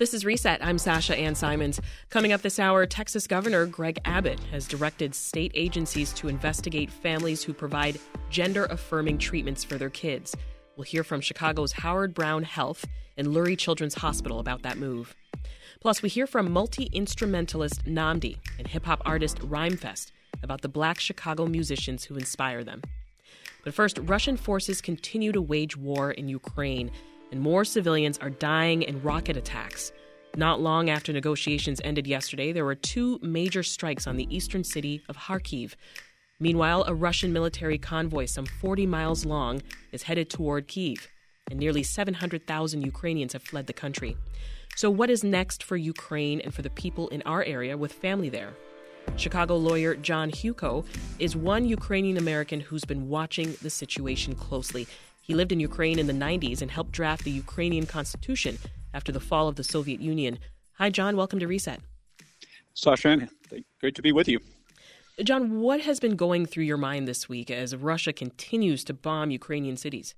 This is Reset. I'm Sasha Ann Simons. Coming up this hour, Texas Governor Greg Abbott has directed state agencies to investigate families who provide gender affirming treatments for their kids. We'll hear from Chicago's Howard Brown Health and Lurie Children's Hospital about that move. Plus, we hear from multi instrumentalist Nnamdi and hip hop artist Rhymefest about the black Chicago musicians who inspire them. But first, Russian forces continue to wage war in Ukraine and more civilians are dying in rocket attacks. Not long after negotiations ended yesterday, there were two major strikes on the eastern city of Kharkiv. Meanwhile, a Russian military convoy, some 40 miles long, is headed toward Kiev, and nearly 700,000 Ukrainians have fled the country. So, what is next for Ukraine and for the people in our area with family there? Chicago lawyer John Hewko is one Ukrainian American who's been watching the situation closely. He lived in Ukraine in the 90s and helped draft the Ukrainian constitution after the fall of the Soviet Union. Hi, John. Welcome to Reset. Sasha, great to be with you. John, what has been going through your mind this week as Russia continues to bomb Ukrainian cities?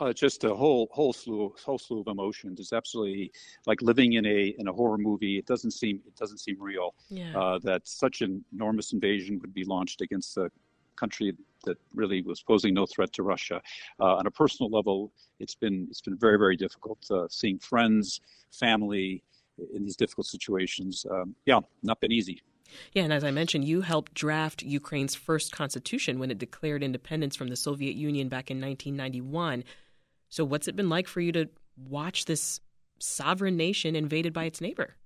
Uh, just a whole whole slew whole slew of emotions. It's absolutely like living in a in a horror movie. It doesn't seem it doesn't seem real yeah. uh, that such an enormous invasion would be launched against a country that really was posing no threat to Russia. Uh, on a personal level, it's been it's been very very difficult uh, seeing friends, family in these difficult situations. Um, yeah, not been easy. Yeah, and as I mentioned, you helped draft Ukraine's first constitution when it declared independence from the Soviet Union back in 1991. So, what's it been like for you to watch this sovereign nation invaded by its neighbor?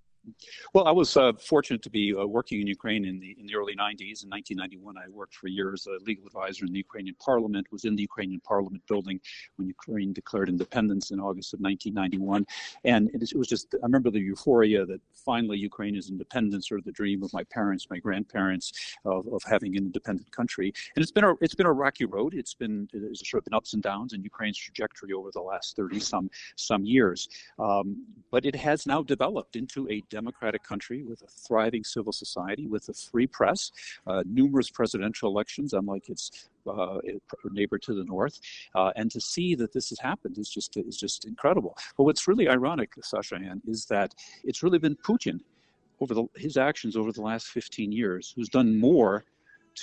Well, I was uh, fortunate to be uh, working in Ukraine in the in the early 90s. In 1991, I worked for years as a legal advisor in the Ukrainian Parliament. Was in the Ukrainian Parliament building when Ukraine declared independence in August of 1991, and it, was just I remember the euphoria that finally Ukraine is independent, sort of the dream of my parents, my grandparents, of, of having an independent country. And it's been a it's been a rocky road. It's been it's sort of been ups and downs in Ukraine's trajectory over the last 30 some some years, um, but it has now developed into a democratic country with a thriving civil society, with a free press, uh, numerous presidential elections, unlike its uh, neighbor to the north, uh, and to see that this has happened is just is just incredible. But what's really ironic, Sasha Ann, is that it's really been Putin over the, his actions over the last 15 years who's done more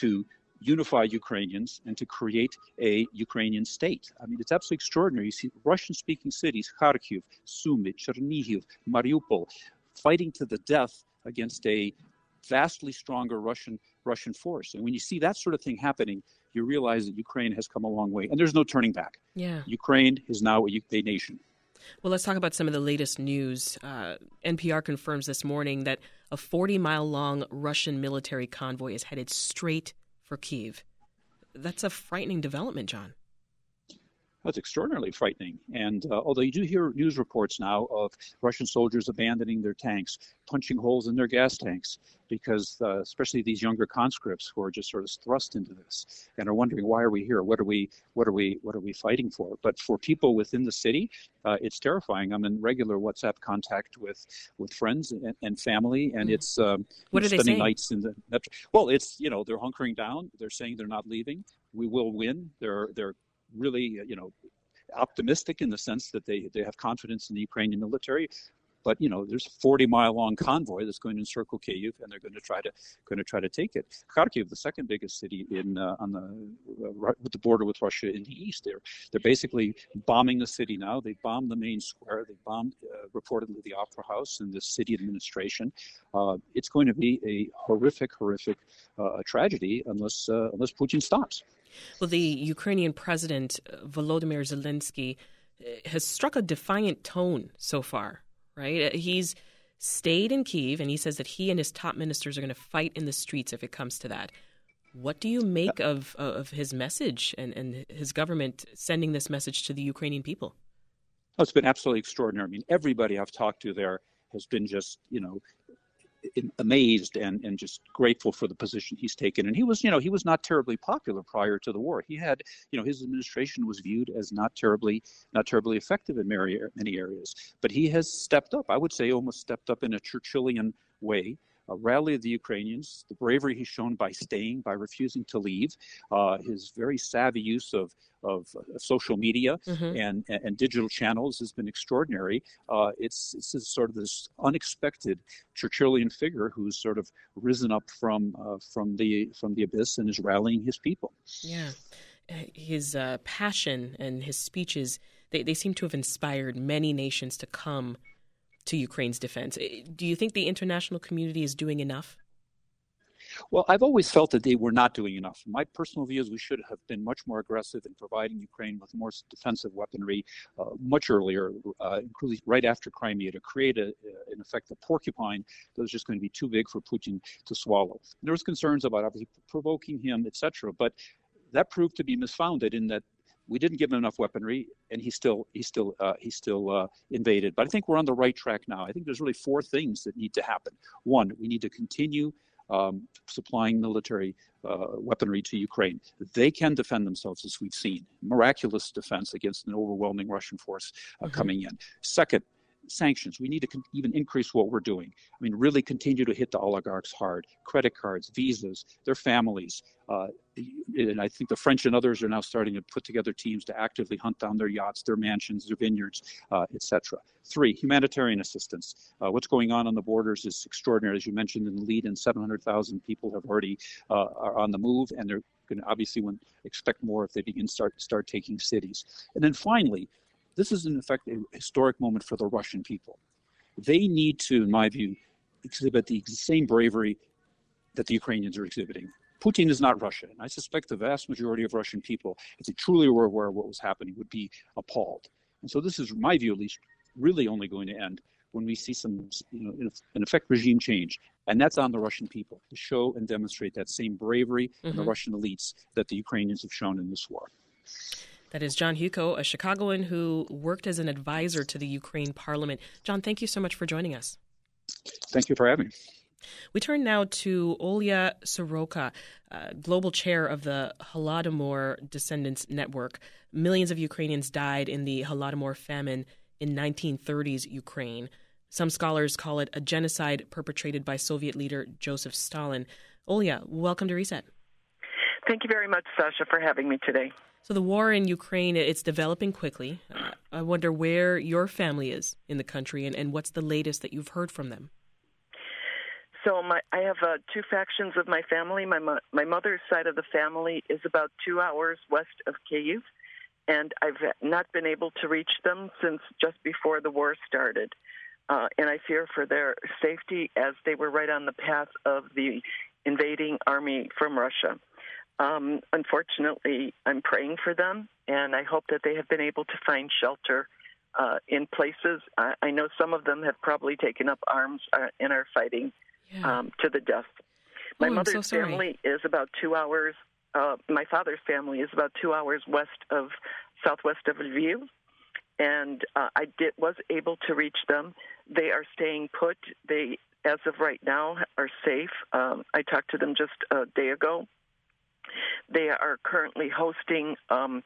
to unify Ukrainians and to create a Ukrainian state. I mean, it's absolutely extraordinary. You see Russian speaking cities, Kharkiv, Sumy, Chernihiv, Mariupol, fighting to the death against a vastly stronger Russian Russian force. And when you see that sort of thing happening, you realize that Ukraine has come a long way, and there's no turning back. Yeah, Ukraine is now a, a nation. Well, let's talk about some of the latest news. Uh, NPR confirms this morning that a 40 mile long Russian military convoy is headed straight for Kiev. That's a frightening development, John. That's extraordinarily frightening. And uh, although you do hear news reports now of Russian soldiers abandoning their tanks, punching holes in their gas tanks, because uh, especially these younger conscripts who are just sort of thrust into this and are wondering why are we here? What are we? What are we? What are we fighting for? But for people within the city, uh, it's terrifying. I'm in regular WhatsApp contact with with friends and, and family, and mm. it's um, what are spending they saying? nights in the. Well, it's you know they're hunkering down. They're saying they're not leaving. We will win. They're they're really, you know, optimistic in the sense that they, they have confidence in the Ukrainian military. But you know, there's a 40 mile long convoy that's going to encircle Kyiv, and they're going to try to going to try to take it. Kharkiv, the second biggest city in uh, on the uh, right with the border with Russia in the east, they're they're basically bombing the city now. They bombed the main square. They bombed uh, reportedly the opera house and the city administration. Uh, it's going to be a horrific, horrific uh, tragedy unless uh, unless Putin stops. Well, the Ukrainian president, uh, Volodymyr Zelensky, uh, has struck a defiant tone so far, right? Uh, he's stayed in Kiev and he says that he and his top ministers are going to fight in the streets if it comes to that. What do you make of, of his message and, and his government sending this message to the Ukrainian people? Oh, it's been absolutely extraordinary. I mean, everybody I've talked to there has been just, you know, amazed and, and just grateful for the position he's taken. And he was, you know, he was not terribly popular prior to the war. He had, you know, his administration was viewed as not terribly, not terribly effective in many, many areas. But he has stepped up. I would say almost stepped up in a Churchillian way. Uh, rally of the Ukrainians, the bravery he's shown by staying, by refusing to leave, uh, his very savvy use of of uh, social media mm-hmm. and, and digital channels has been extraordinary. Uh, it's, it's sort of this unexpected Churchillian figure who's sort of risen up from uh, from the from the abyss and is rallying his people. Yeah, his uh, passion and his speeches they, they seem to have inspired many nations to come to Ukraine's defense. Do you think the international community is doing enough? Well, I've always felt that they were not doing enough. My personal view is we should have been much more aggressive in providing Ukraine with more defensive weaponry uh, much earlier, uh, including right after Crimea, to create, a, in effect, a porcupine that was just going to be too big for Putin to swallow. There was concerns about obviously provoking him, etc. But that proved to be misfounded in that we didn't give him enough weaponry, and he still he still uh, he still uh, invaded. But I think we're on the right track now. I think there's really four things that need to happen. One, we need to continue um, supplying military uh, weaponry to Ukraine. They can defend themselves, as we've seen. Miraculous defense against an overwhelming Russian force uh, mm-hmm. coming in. Second, sanctions. We need to con- even increase what we're doing. I mean, really continue to hit the oligarchs hard. Credit cards, visas, their families. Uh, and I think the French and others are now starting to put together teams to actively hunt down their yachts, their mansions, their vineyards, uh, etc. Three, humanitarian assistance. Uh, what's going on on the borders is extraordinary. As you mentioned in the lead, in 700,000 people have already uh, are on the move, and they're going to obviously expect more if they begin start start taking cities. And then finally, this is, in effect, a historic moment for the Russian people. They need to, in my view, exhibit the same bravery that the Ukrainians are exhibiting. Putin is not Russia, and I suspect the vast majority of Russian people, if they truly were aware of what was happening, would be appalled. And so this is, in my view at least, really only going to end when we see some, you know, in effect, regime change. And that's on the Russian people to show and demonstrate that same bravery mm-hmm. in the Russian elites that the Ukrainians have shown in this war. That is John Hewko, a Chicagoan who worked as an advisor to the Ukraine parliament. John, thank you so much for joining us. Thank you for having me. We turn now to Olya Soroka, uh, global chair of the Holodomor Descendants Network. Millions of Ukrainians died in the Holodomor famine in 1930s Ukraine. Some scholars call it a genocide perpetrated by Soviet leader Joseph Stalin. Olya, welcome to Reset. Thank you very much, Sasha, for having me today. So the war in Ukraine, it's developing quickly. Uh, I wonder where your family is in the country and, and what's the latest that you've heard from them. So my, I have uh, two factions of my family. My mo- my mother's side of the family is about two hours west of Kyiv, and I've not been able to reach them since just before the war started. Uh, and I fear for their safety as they were right on the path of the invading army from Russia. Um, unfortunately, I'm praying for them, and I hope that they have been able to find shelter uh, in places. I, I, know some of them have probably taken up arms uh, and are fighting yeah. um, to the death. My oh, mother's so family is about two hours. Uh, my father's family is about two hours west of southwest of Lviv, and uh, I did was able to reach them. They are staying put. They, as of right now, are safe. Um, I talked to them just a day ago they are currently hosting um,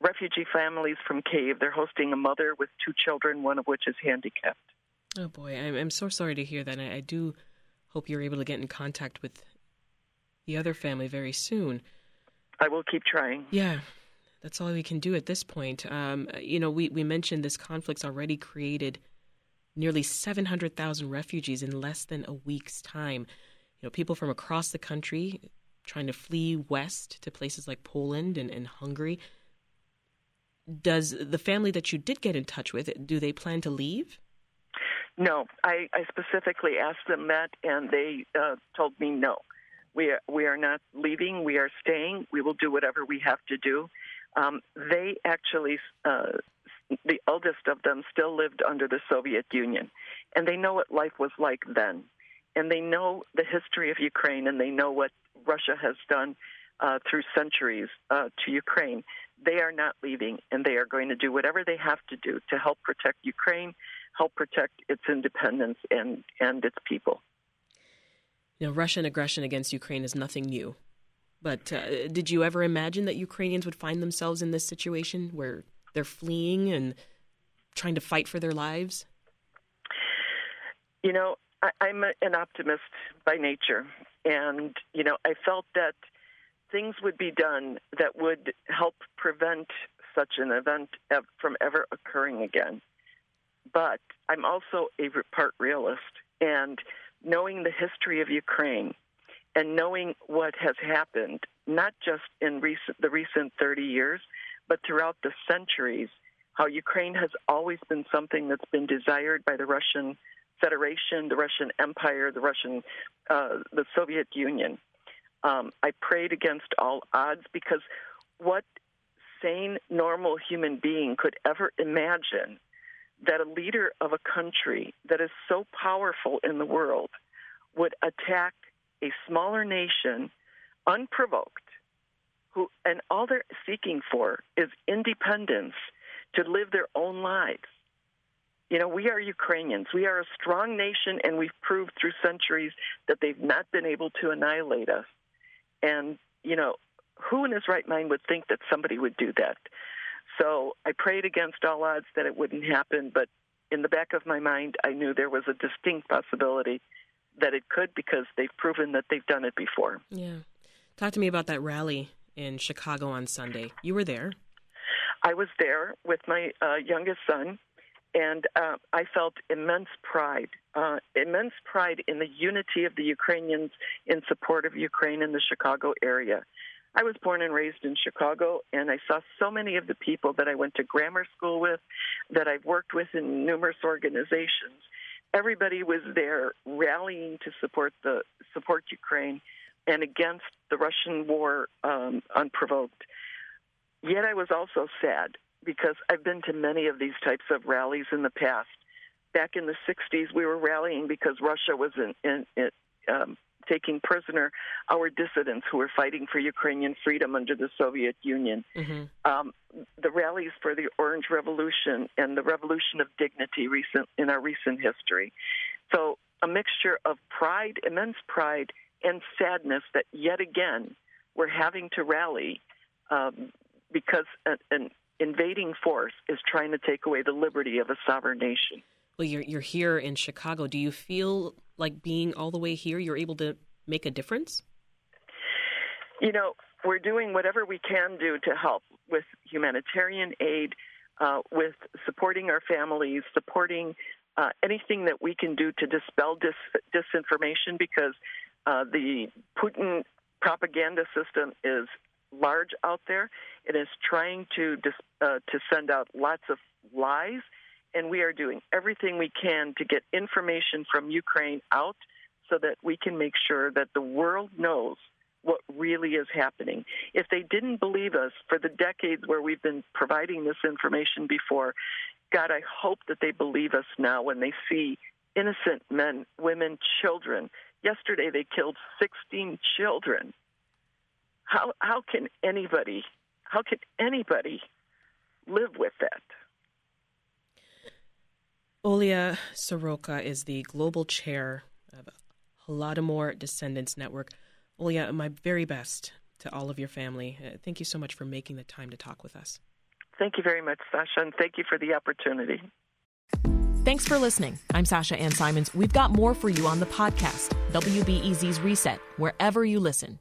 refugee families from Kyiv. They're hosting a mother with two children, one of which is handicapped. Oh boy, I'm, I'm so sorry to hear that. I, I do hope you're able to get in contact with the other family very soon. I will keep trying. Yeah, that's all we can do at this point. Um, you know, we, we mentioned this conflict's already created nearly 700,000 refugees in less than a week's time. You know, people from across the country trying to flee west to places like Poland and, and Hungary. Does the family that you did get in touch with, do they plan to leave? No, I, I specifically asked them that, and they uh, told me no. We are, we are not leaving. We are staying. We will do whatever we have to do. Um, they actually, uh, the eldest of them, still lived under the Soviet Union, and they know what life was like then, and they know the history of Ukraine, and they know what Russia has done uh, through centuries uh, to Ukraine. They are not leaving, and they are going to do whatever they have to do to help protect Ukraine, help protect its independence and, and its people. You know, Russian aggression against Ukraine is nothing new. But uh, did you ever imagine that Ukrainians would find themselves in this situation where they're fleeing and trying to fight for their lives? You know, I, I'm an optimist by nature, and you know, I felt that things would be done that would help prevent such an event from ever occurring again. But I'm also a part realist, and knowing the history of Ukraine and knowing what has happened, not just in recent, the recent 30 years, but throughout the centuries, how Ukraine has always been something that's been desired by the Russian Federation, the Russian Empire, the Russian, uh, the Soviet Union. Um, I prayed against all odds because what sane, normal human being could ever imagine that a leader of a country that is so powerful in the world would attack a smaller nation unprovoked who and all they're seeking for is independence to live their own lives. You know, we are Ukrainians. We are a strong nation, and we've proved through centuries that they've not been able to annihilate us. And, you know, who in his right mind would think that somebody would do that? So I prayed against all odds that it wouldn't happen, but in the back of my mind, I knew there was a distinct possibility that it could because they've proven that they've done it before. Yeah. Talk to me about that rally in Chicago on Sunday. You were there. I was there with my uh, youngest son, and uh, I felt immense pride, uh, immense pride in the unity of the Ukrainians in support of Ukraine in the Chicago area. I was born and raised in Chicago, and I saw so many of the people that I went to grammar school with, that I've worked with in numerous organizations. Everybody was there rallying to support the support Ukraine and against the Russian war um, unprovoked. Yet I was also sad because I've been to many of these types of rallies in the past. Back in the 60s, we were rallying because Russia was in, in, in um, taking prisoner our dissidents who were fighting for Ukrainian freedom under the Soviet Union. Mm-hmm. Um, the rallies for the Orange Revolution and the Revolution of Dignity recent in our recent history. So a mixture of pride, immense pride, and sadness that yet again we're having to rally um, because an, an invading force is trying to take away the liberty of a sovereign nation. Well, you're you're here in Chicago. Do you feel like being all the way here, you're able to make a difference? You know, we're doing whatever we can do to help with humanitarian aid, uh, with supporting our families, supporting uh, anything that we can do to dispel dis- disinformation because uh, the Putin propaganda system is large out there. It is trying to uh, to send out lots of lies, and we are doing everything we can to get information from Ukraine out so that we can make sure that the world knows what really is happening. If they didn't believe us for the decades where we've been providing this information before, God, I hope that they believe us now when they see innocent men, women, children. Yesterday they killed 16 children. How how can anybody how can anybody live with that? Olia Soroka is the global chair of Holodomor Descendants Network. Olia, my very best to all of your family. Uh, thank you so much for making the time to talk with us. Thank you very much, Sasha, and thank you for the opportunity. Thanks for listening. I'm Sasha Ann Simons. We've got more for you on the podcast, WBEZ's Reset, wherever you listen.